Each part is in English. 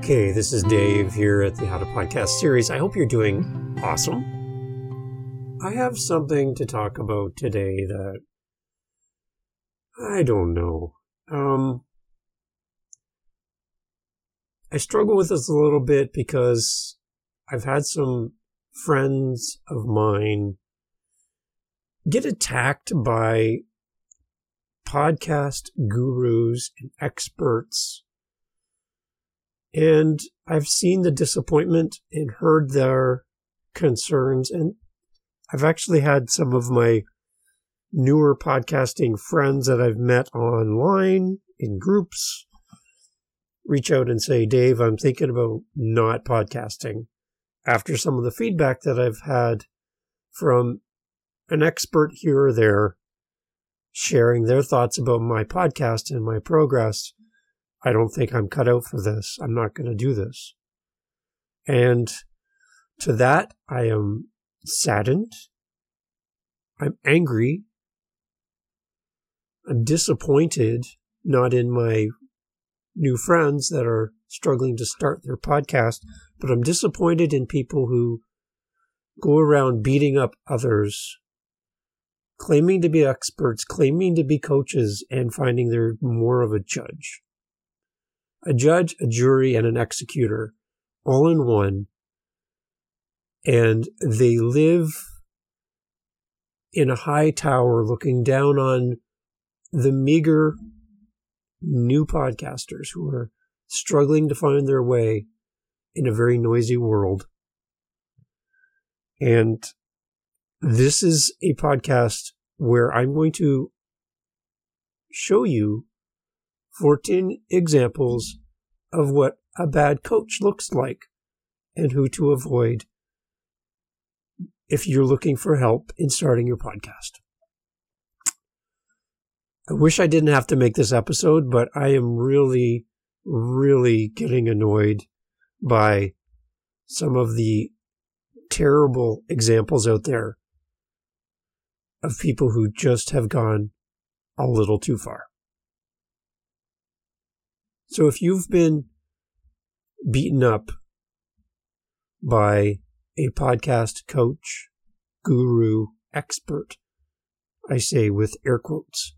Okay, this is Dave here at the How to Podcast series. I hope you're doing awesome. I have something to talk about today that I don't know. Um, I struggle with this a little bit because I've had some friends of mine get attacked by podcast gurus and experts and I've seen the disappointment and heard their concerns. And I've actually had some of my newer podcasting friends that I've met online in groups reach out and say, Dave, I'm thinking about not podcasting after some of the feedback that I've had from an expert here or there sharing their thoughts about my podcast and my progress I don't think I'm cut out for this. I'm not going to do this. And to that, I am saddened. I'm angry. I'm disappointed, not in my new friends that are struggling to start their podcast, but I'm disappointed in people who go around beating up others, claiming to be experts, claiming to be coaches, and finding they're more of a judge a judge, a jury, and an executor all in one. And they live in a high tower looking down on the meager new podcasters who are struggling to find their way in a very noisy world. And this is a podcast where I'm going to show you 14 examples of what a bad coach looks like and who to avoid if you're looking for help in starting your podcast. I wish I didn't have to make this episode, but I am really, really getting annoyed by some of the terrible examples out there of people who just have gone a little too far. So if you've been beaten up by a podcast coach, guru, expert, I say with air quotes,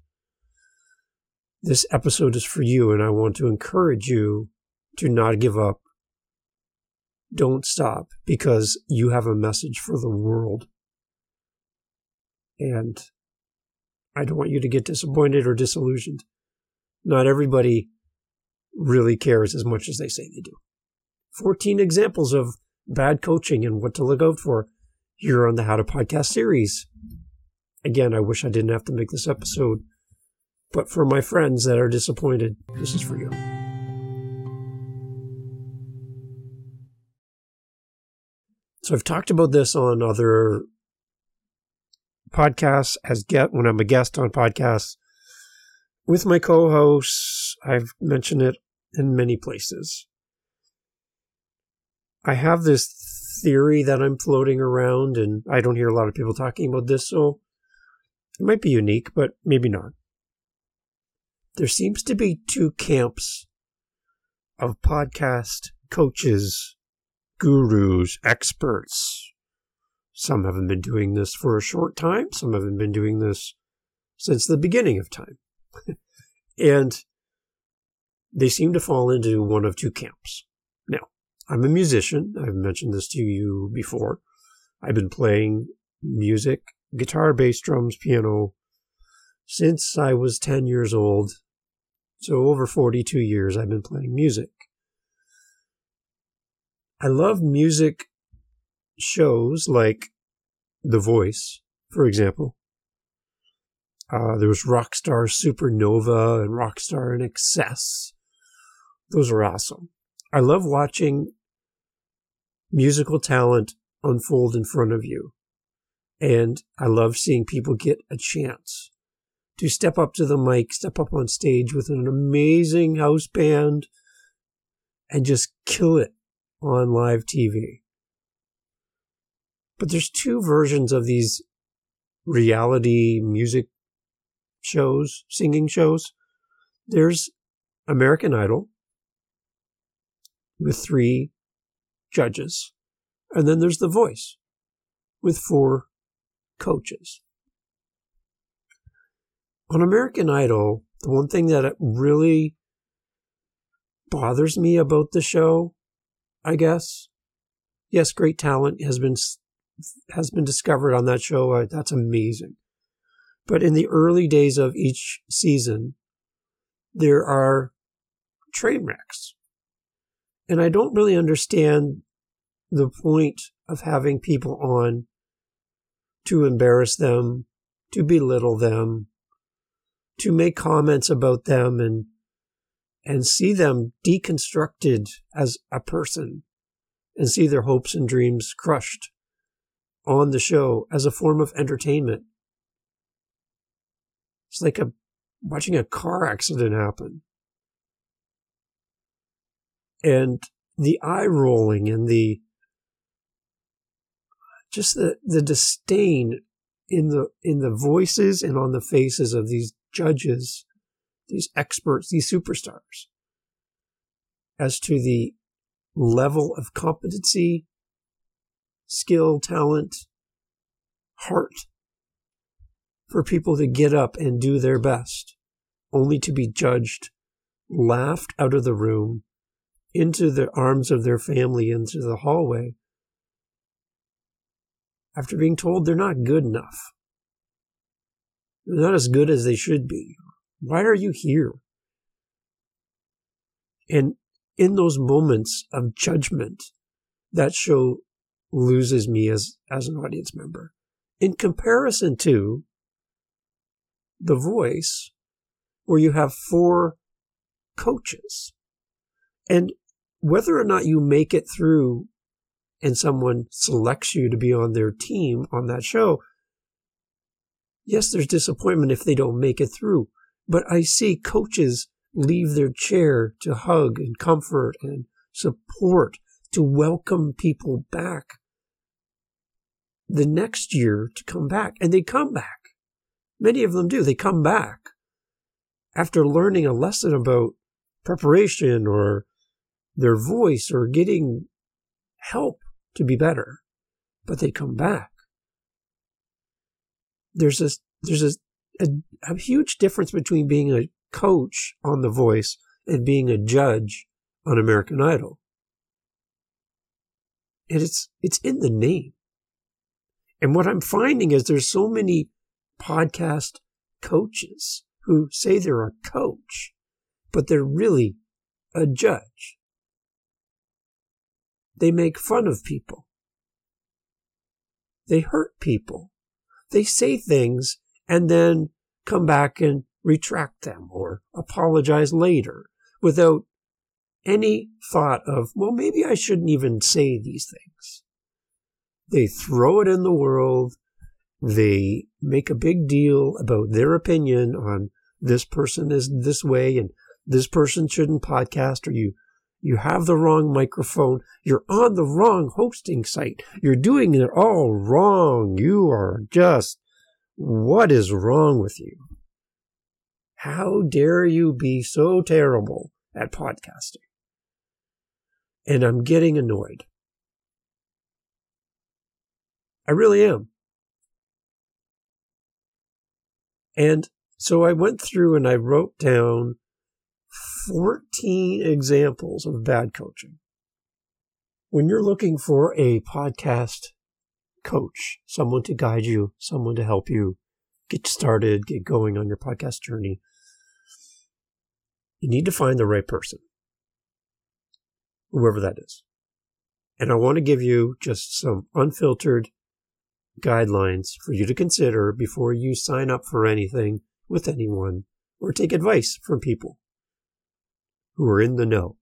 this episode is for you, and I want to encourage you to not give up. Don't stop because you have a message for the world. And I don't want you to get disappointed or disillusioned. Not everybody really cares as much as they say they do. 14 examples of bad coaching and what to look out for here on the How to Podcast series. Again, I wish I didn't have to make this episode, but for my friends that are disappointed, this is for you. So I've talked about this on other podcasts as get when I'm a guest on podcasts with my co-hosts. I've mentioned it in many places. I have this theory that I'm floating around, and I don't hear a lot of people talking about this, so it might be unique, but maybe not. There seems to be two camps of podcast coaches, gurus, experts. Some haven't been doing this for a short time, some haven't been doing this since the beginning of time. And they seem to fall into one of two camps. Now, I'm a musician. I've mentioned this to you before. I've been playing music, guitar, bass, drums, piano since I was 10 years old. So over 42 years I've been playing music. I love music shows like The Voice, for example. Uh, there was Rockstar Supernova and Rockstar INXS. Those are awesome. I love watching musical talent unfold in front of you. And I love seeing people get a chance to step up to the mic, step up on stage with an amazing house band and just kill it on live TV. But there's two versions of these reality music shows, singing shows. There's American Idol, with three judges. And then there's The Voice with four coaches. On American Idol, the one thing that really bothers me about the show, I guess, yes, great talent has been has been discovered on that show. That's amazing. But in the early days of each season, there are train wrecks. And I don't really understand the point of having people on to embarrass them, to belittle them, to make comments about them and and see them deconstructed as a person and see their hopes and dreams crushed on the show as a form of entertainment. It's like a watching a car accident happen. And the eye rolling and the just the, the disdain in the in the voices and on the faces of these judges, these experts, these superstars, as to the level of competency, skill, talent, heart for people to get up and do their best, only to be judged, laughed out of the room, into the arms of their family, into the hallway, after being told they're not good enough. They're not as good as they should be. Why are you here? And in those moments of judgment, that show loses me as, as an audience member. In comparison to The Voice, where you have four coaches. And whether or not you make it through and someone selects you to be on their team on that show, yes, there's disappointment if they don't make it through. But I see coaches leave their chair to hug and comfort and support, to welcome people back the next year to come back. And they come back. Many of them do. They come back after learning a lesson about preparation or their voice or getting help to be better, but they come back. There's a, there's a, a, a huge difference between being a coach on The Voice and being a judge on American Idol. And it's, it's in the name. And what I'm finding is there's so many podcast coaches who say they're a coach, but they're really a judge. They make fun of people. They hurt people. They say things and then come back and retract them or apologize later without any thought of, well, maybe I shouldn't even say these things. They throw it in the world. They make a big deal about their opinion on this person is this way and this person shouldn't podcast or you you have the wrong microphone. You're on the wrong hosting site. You're doing it all wrong. You are just, what is wrong with you? How dare you be so terrible at podcasting? And I'm getting annoyed. I really am. And so I went through and I wrote down 14 examples of bad coaching. When you're looking for a podcast coach, someone to guide you, someone to help you get started, get going on your podcast journey, you need to find the right person, whoever that is. And I want to give you just some unfiltered guidelines for you to consider before you sign up for anything with anyone or take advice from people who are in the know,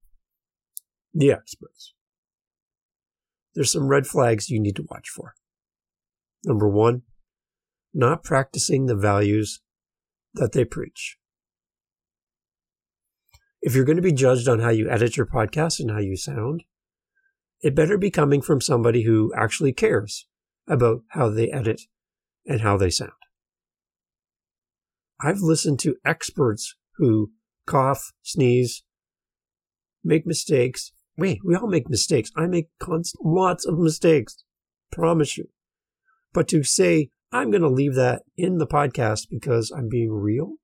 the experts. There's some red flags you need to watch for. Number one, not practicing the values that they preach. If you're going to be judged on how you edit your podcast and how you sound, it better be coming from somebody who actually cares about how they edit and how they sound. I've listened to experts who cough, sneeze, make mistakes, Wait, we all make mistakes. I make const- lots of mistakes. Promise you. But to say, I'm going to leave that in the podcast because I'm being real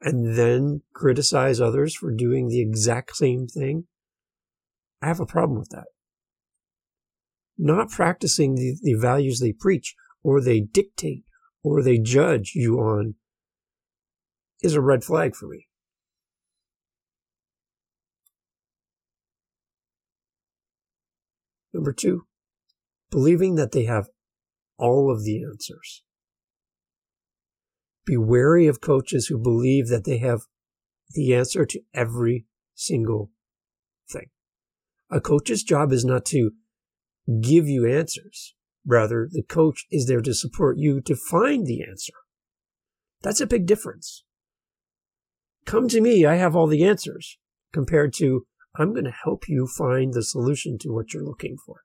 and then criticize others for doing the exact same thing, I have a problem with that. Not practicing the, the values they preach or they dictate or they judge you on is a red flag for me. Number two, believing that they have all of the answers. Be wary of coaches who believe that they have the answer to every single thing. A coach's job is not to give you answers. Rather, the coach is there to support you to find the answer. That's a big difference. Come to me, I have all the answers, compared to I'm going to help you find the solution to what you're looking for.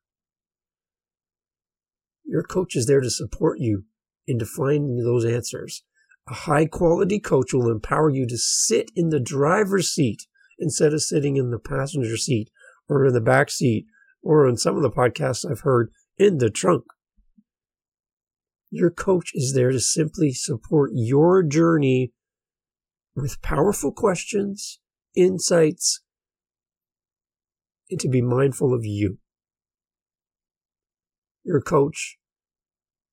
Your coach is there to support you in finding those answers. A high quality coach will empower you to sit in the driver's seat instead of sitting in the passenger seat or in the back seat or in some of the podcasts I've heard in the trunk. Your coach is there to simply support your journey with powerful questions, insights, and to be mindful of you. Your coach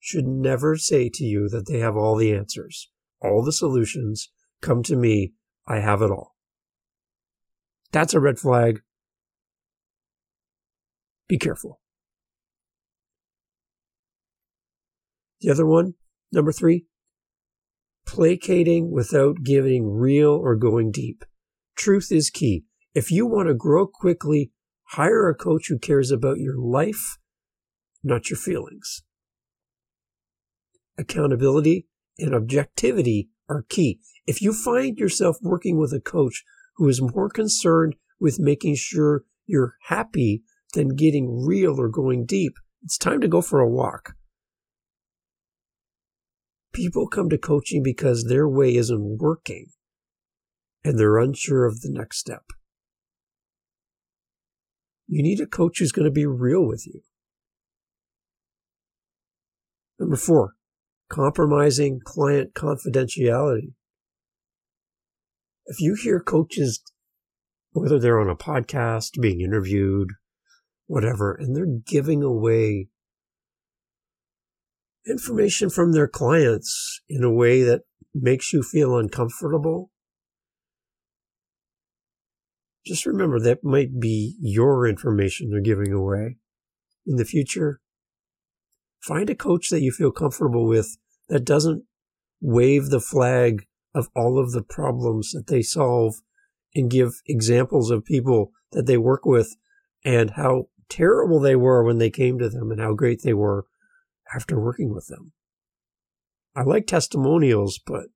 should never say to you that they have all the answers, all the solutions. Come to me, I have it all. That's a red flag. Be careful. The other one, number three, placating without giving real or going deep. Truth is key. If you want to grow quickly, hire a coach who cares about your life, not your feelings. Accountability and objectivity are key. If you find yourself working with a coach who is more concerned with making sure you're happy than getting real or going deep, it's time to go for a walk. People come to coaching because their way isn't working and they're unsure of the next step. You need a coach who's going to be real with you. Number four, compromising client confidentiality. If you hear coaches, whether they're on a podcast, being interviewed, whatever, and they're giving away information from their clients in a way that makes you feel uncomfortable, just remember that might be your information they're giving away. In the future, find a coach that you feel comfortable with that doesn't wave the flag of all of the problems that they solve and give examples of people that they work with and how terrible they were when they came to them and how great they were after working with them. I like testimonials, but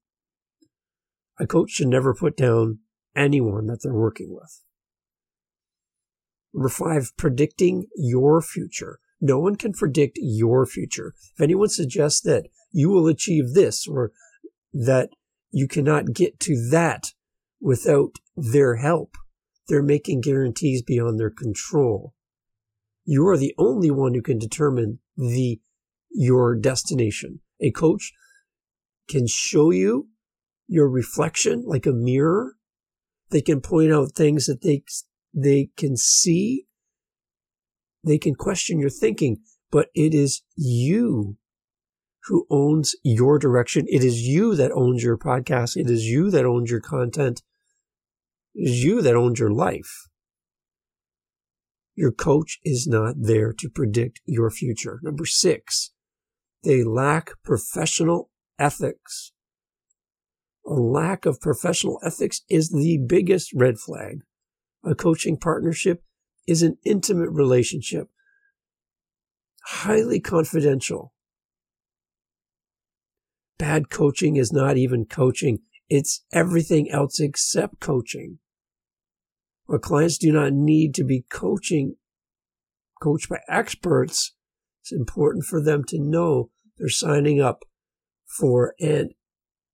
a coach should never put down anyone that they're working with. Number five, predicting your future. No one can predict your future. If anyone suggests that you will achieve this or that you cannot get to that without their help, they're making guarantees beyond their control. You are the only one who can determine the your destination. A coach can show you your reflection like a mirror. They can point out things that they they can see. They can question your thinking, but it is you who owns your direction. It is you that owns your podcast. It is you that owns your content. It is you that owns your life. Your coach is not there to predict your future. Number six, they lack professional ethics. A lack of professional ethics is the biggest red flag. A coaching partnership is an intimate relationship, highly confidential. Bad coaching is not even coaching. It's everything else except coaching. Where clients do not need to be coaching, coached by experts, it's important for them to know they're signing up for and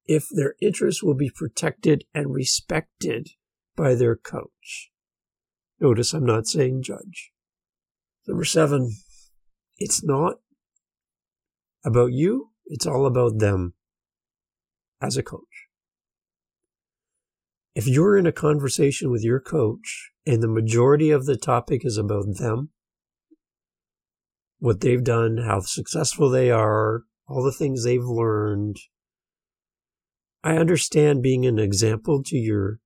if their interests will be protected and respected by their coach. Notice I'm not saying judge. Number seven, it's not about you, it's all about them as a coach. If you're in a conversation with your coach and the majority of the topic is about them, what they've done, how successful they are, all the things they've learned, I understand being an example to your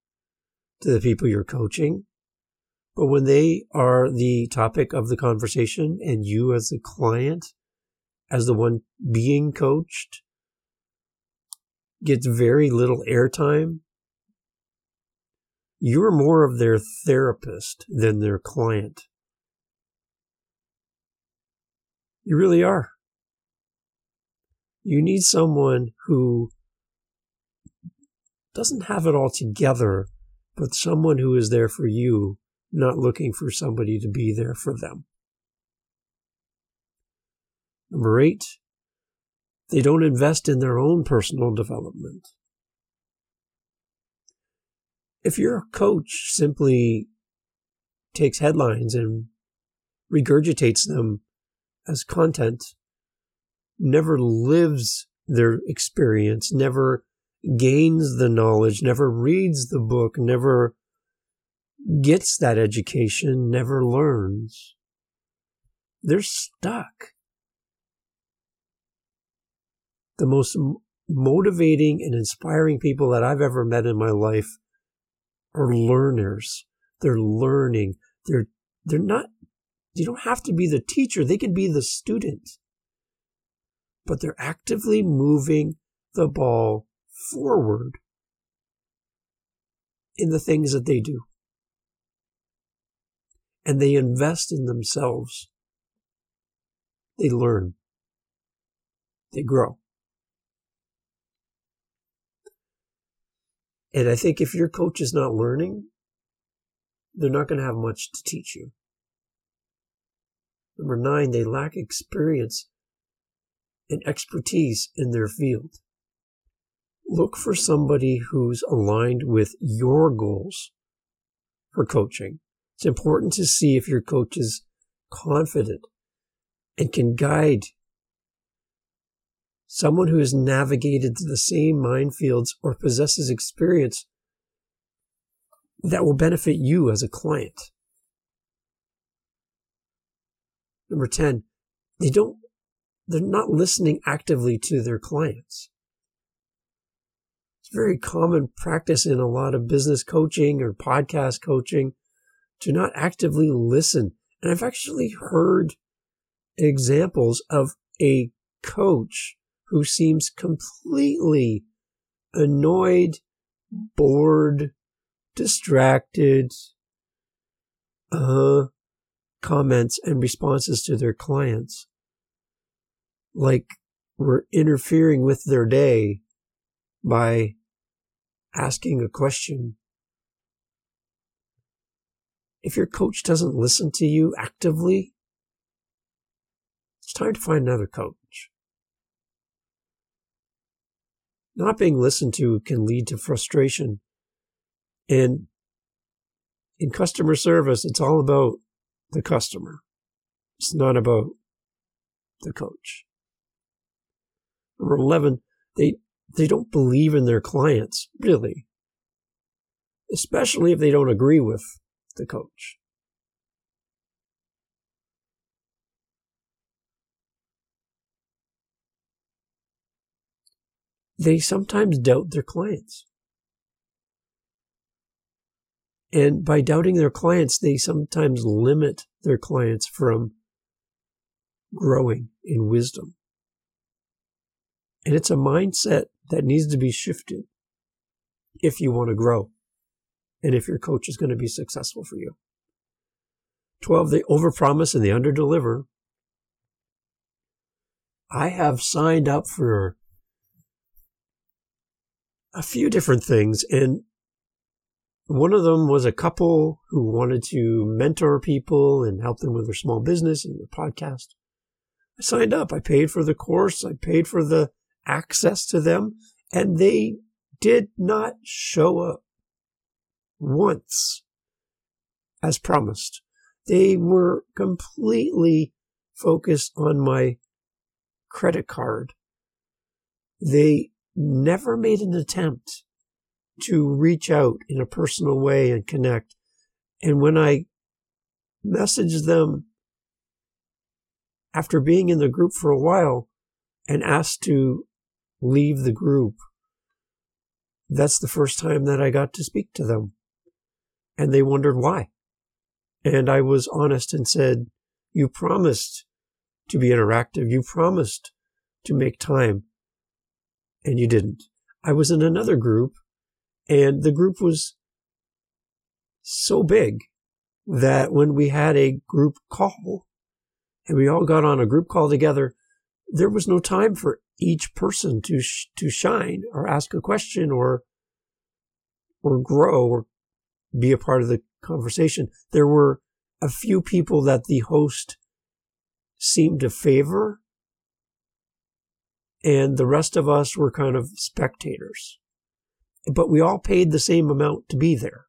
to the people you're coaching. But when they are the topic of the conversation and you as the client, as the one being coached, gets very little airtime, you're more of their therapist than their client. You really are. You need someone who doesn't have it all together, but someone who is there for you, not looking for somebody to be there for them. Number eight, they don't invest in their own personal development. If your coach simply takes headlines and regurgitates them as content, never lives their experience, never gains the knowledge, never reads the book, never gets that education, never learns. They're stuck. The most motivating and inspiring people that I've ever met in my life are learners. They're learning. They're, they're not, you don't have to be the teacher. They can be the student. But they're actively moving the ball forward in the things that they do. And they invest in themselves. They learn. They grow. And I think if your coach is not learning, they're not going to have much to teach you. Number nine, they lack experience and expertise in their field look for somebody who's aligned with your goals for coaching. It's important to see if your coach is confident and can guide someone who has navigated to the same minefields or possesses experience that will benefit you as a client. Number 10, they don't, they're not listening actively to their clients. It's very common practice in a lot of business coaching or podcast coaching to not actively listen. And I've actually heard examples of a coach who seems completely annoyed, bored, distracted, uh, comments and responses to their clients. Like we're interfering with their day by asking a question. If your coach doesn't listen to you actively, it's time to find another coach. Not being listened to can lead to frustration. And in customer service, it's all about the customer. It's not about the coach. Number 11, they they don't believe in their clients, really. Especially if they don't agree with the coach. They sometimes doubt their clients. And by doubting their clients, they sometimes limit their clients from growing in wisdom. And it's a mindset that needs to be shifted if you want to grow and if your coach is going to be successful for you. 12, they overpromise and they underdeliver. I have signed up for a few different things and one of them was a couple who wanted to mentor people and help them with their small business and their podcast. I signed up. I paid for the course. I paid for the access to them, and they did not show up once as promised. They were completely focused on my credit card. They never made an attempt to reach out in a personal way and connect. And when I messaged them after being in the group for a while and asked to leave the group, that's the first time that I got to speak to them. And they wondered why. And I was honest and said, You promised to be interactive. You promised to make time. And you didn't. I was in another group, and the group was so big that when we had a group call and we all got on a group call together, there was no time for each person to sh- to shine or ask a question or or grow or be a part of the conversation. There were a few people that the host seemed to favor, and the rest of us were kind of spectators. But we all paid the same amount to be there.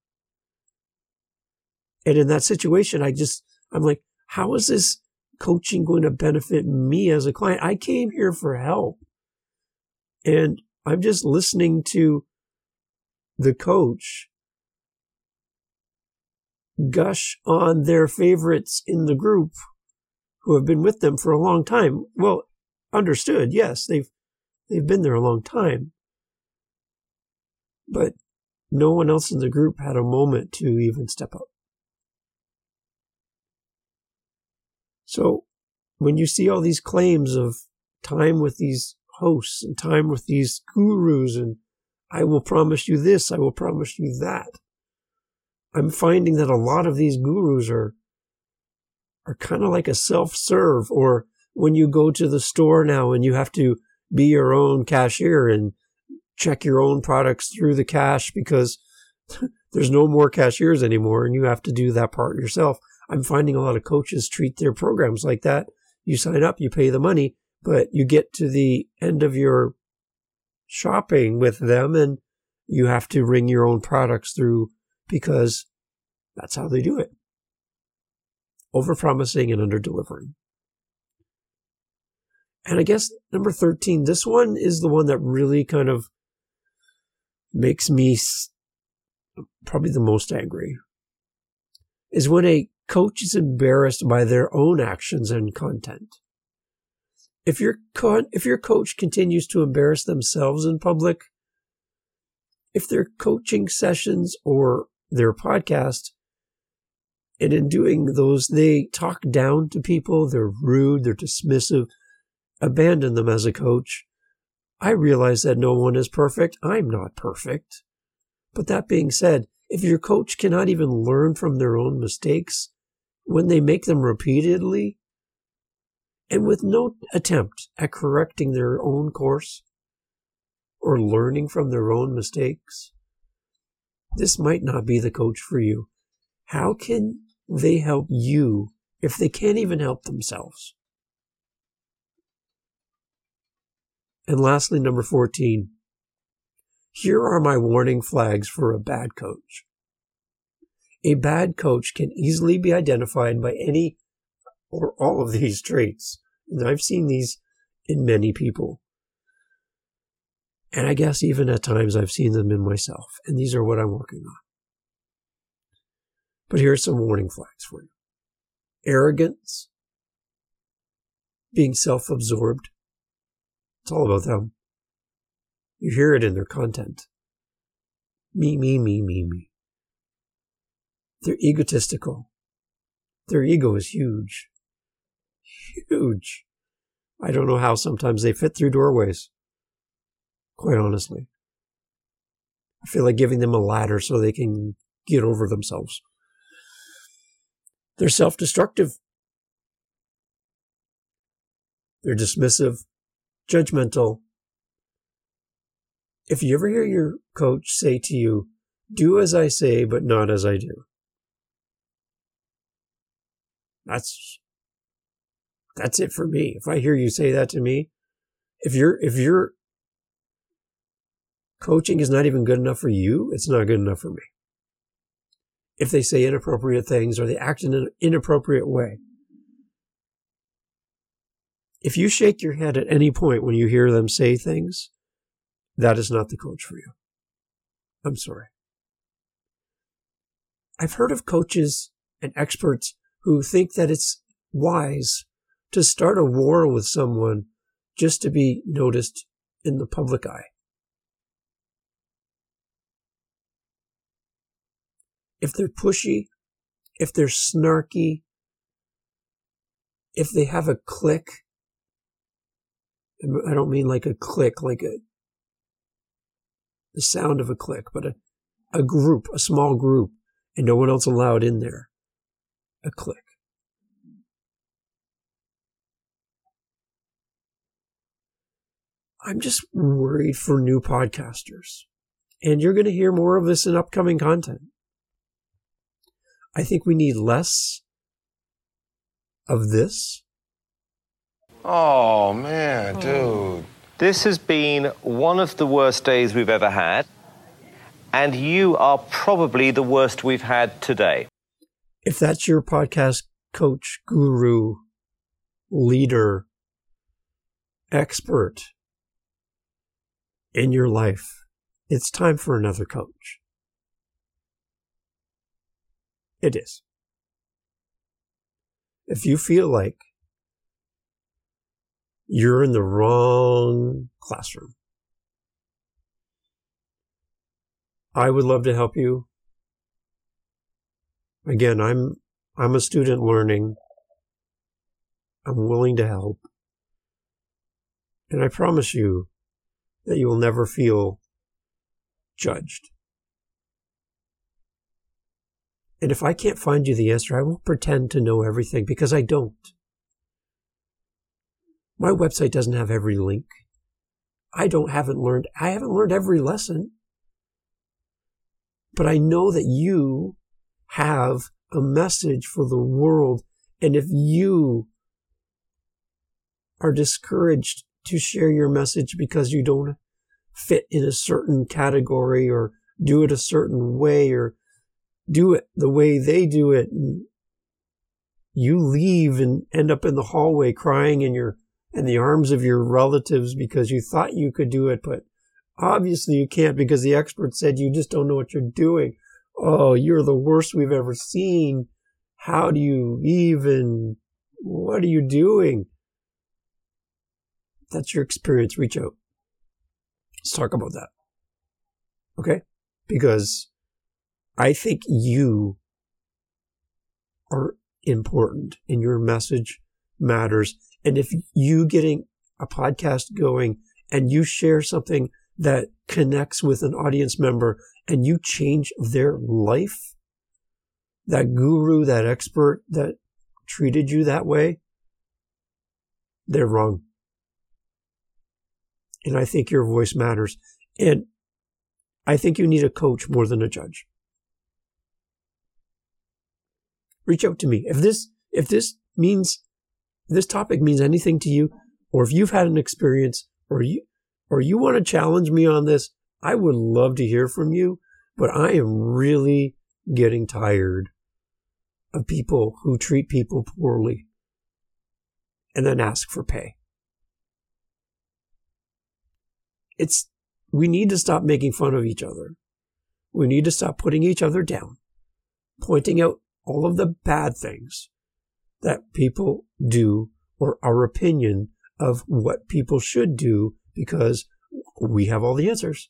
And in that situation, I just, I'm like, how is this coaching going to benefit me as a client? I came here for help. And I'm just listening to the coach gush on their favorites in the group who have been with them for a long time. Well, understood. Yes, they've, they've been there a long time. But no one else in the group had a moment to even step up. So when you see all these claims of time with these hosts and time with these gurus and I will promise you this, I will promise you that. I'm finding that a lot of these gurus are are kind of like a self-serve or when you go to the store now and you have to be your own cashier and check your own products through the cash because there's no more cashiers anymore and you have to do that part yourself. I'm finding a lot of coaches treat their programs like that. You sign up, you pay the money, but you get to the end of your shopping with them and you have to ring your own products through because that's how they do it. Over promising and under delivering. And I guess number 13, this one is the one that really kind of makes me probably the most angry. Is when a coach is embarrassed by their own actions and content. If your if your coach continues to embarrass themselves in public, if their coaching sessions or their podcast, and in doing those, they talk down to people, they're rude, they're dismissive, abandon them as a coach. I realize that no one is perfect. I'm not perfect. But that being said, if your coach cannot even learn from their own mistakes when they make them repeatedly, and with no attempt at correcting their own course or learning from their own mistakes, this might not be the coach for you. How can they help you if they can't even help themselves? And lastly, number 14. Here are my warning flags for a bad coach. A bad coach can easily be identified by any or all of these traits. And I've seen these in many people. And I guess even at times I've seen them in myself. And these are what I'm working on. But here are some warning flags for you arrogance, being self absorbed. It's all about them. You hear it in their content. Me, me, me, me, me. They're egotistical. Their ego is huge huge. I don't know how sometimes they fit through doorways. Quite honestly. I feel like giving them a ladder so they can get over themselves. They're self destructive. They're dismissive, judgmental. If you ever hear your coach say to you, do as I say, but not as I do, that's that's it for me. If I hear you say that to me, if you're, if your coaching is not even good enough for you, it's not good enough for me. if they say inappropriate things or they act in an inappropriate way. If you shake your head at any point when you hear them say things, that is not the coach for you. I'm sorry. I've heard of coaches and experts who think that it's wise to start a war with someone just to be noticed in the public eye. If they're pushy, if they're snarky, if they have a click, I don't mean like a click, like a the sound of a click, but a, a group, a small group, and no one else allowed in there. A click. I'm just worried for new podcasters. And you're going to hear more of this in upcoming content. I think we need less of this. Oh, man, hmm. dude. This has been one of the worst days we've ever had. And you are probably the worst we've had today. If that's your podcast coach, guru, leader, expert, in your life, it's time for another coach. It is. If you feel like you're in the wrong classroom, I would love to help you. Again, I'm I'm a student learning. I'm willing to help. And I promise you, that you will never feel judged. And if I can't find you the answer, I won't pretend to know everything because I don't. My website doesn't have every link. I don't haven't learned I haven't learned every lesson. But I know that you have a message for the world and if you are discouraged to share your message because you don't fit in a certain category or do it a certain way or do it the way they do it. And you leave and end up in the hallway crying in your in the arms of your relatives because you thought you could do it, but obviously you can't because the expert said you just don't know what you're doing. Oh, you're the worst we've ever seen. How do you even, what are you doing? that's your experience, reach out. Let's talk about that. Okay? Because I think you are important and your message matters. And if you getting a podcast going and you share something that connects with an audience member and you change their life, that guru, that expert that treated you that way, they're wrong. And I think your voice matters. And I think you need a coach more than a judge. Reach out to me. If this, if this means, this topic means anything to you, or if you've had an experience, or you, or you want to challenge me on this, I would love to hear from you. But I am really getting tired of people who treat people poorly and then ask for pay. It's, we need to stop making fun of each other. We need to stop putting each other down, pointing out all of the bad things that people do or our opinion of what people should do because we have all the answers.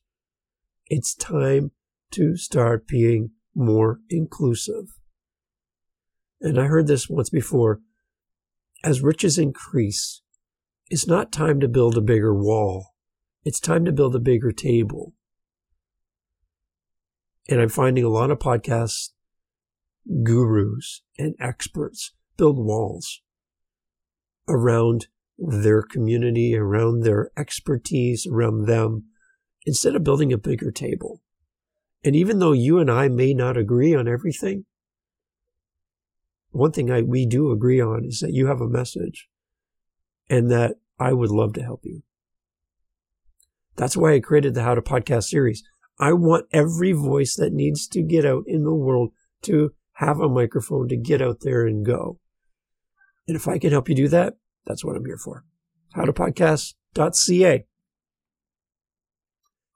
It's time to start being more inclusive. And I heard this once before. As riches increase, it's not time to build a bigger wall. It's time to build a bigger table. And I'm finding a lot of podcasts, gurus and experts build walls around their community, around their expertise, around them, instead of building a bigger table. And even though you and I may not agree on everything, one thing I, we do agree on is that you have a message and that I would love to help you. That's why I created the How to Podcast series. I want every voice that needs to get out in the world to have a microphone to get out there and go. And if I can help you do that, that's what I'm here for. Howtopodcast.ca.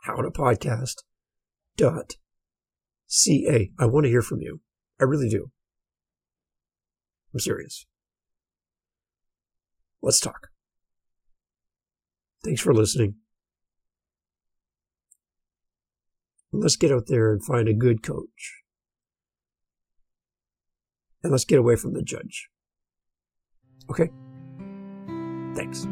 Howtopodcast.ca. I want to hear from you. I really do. I'm serious. Let's talk. Thanks for listening. Let's get out there and find a good coach. And let's get away from the judge. Okay? Thanks.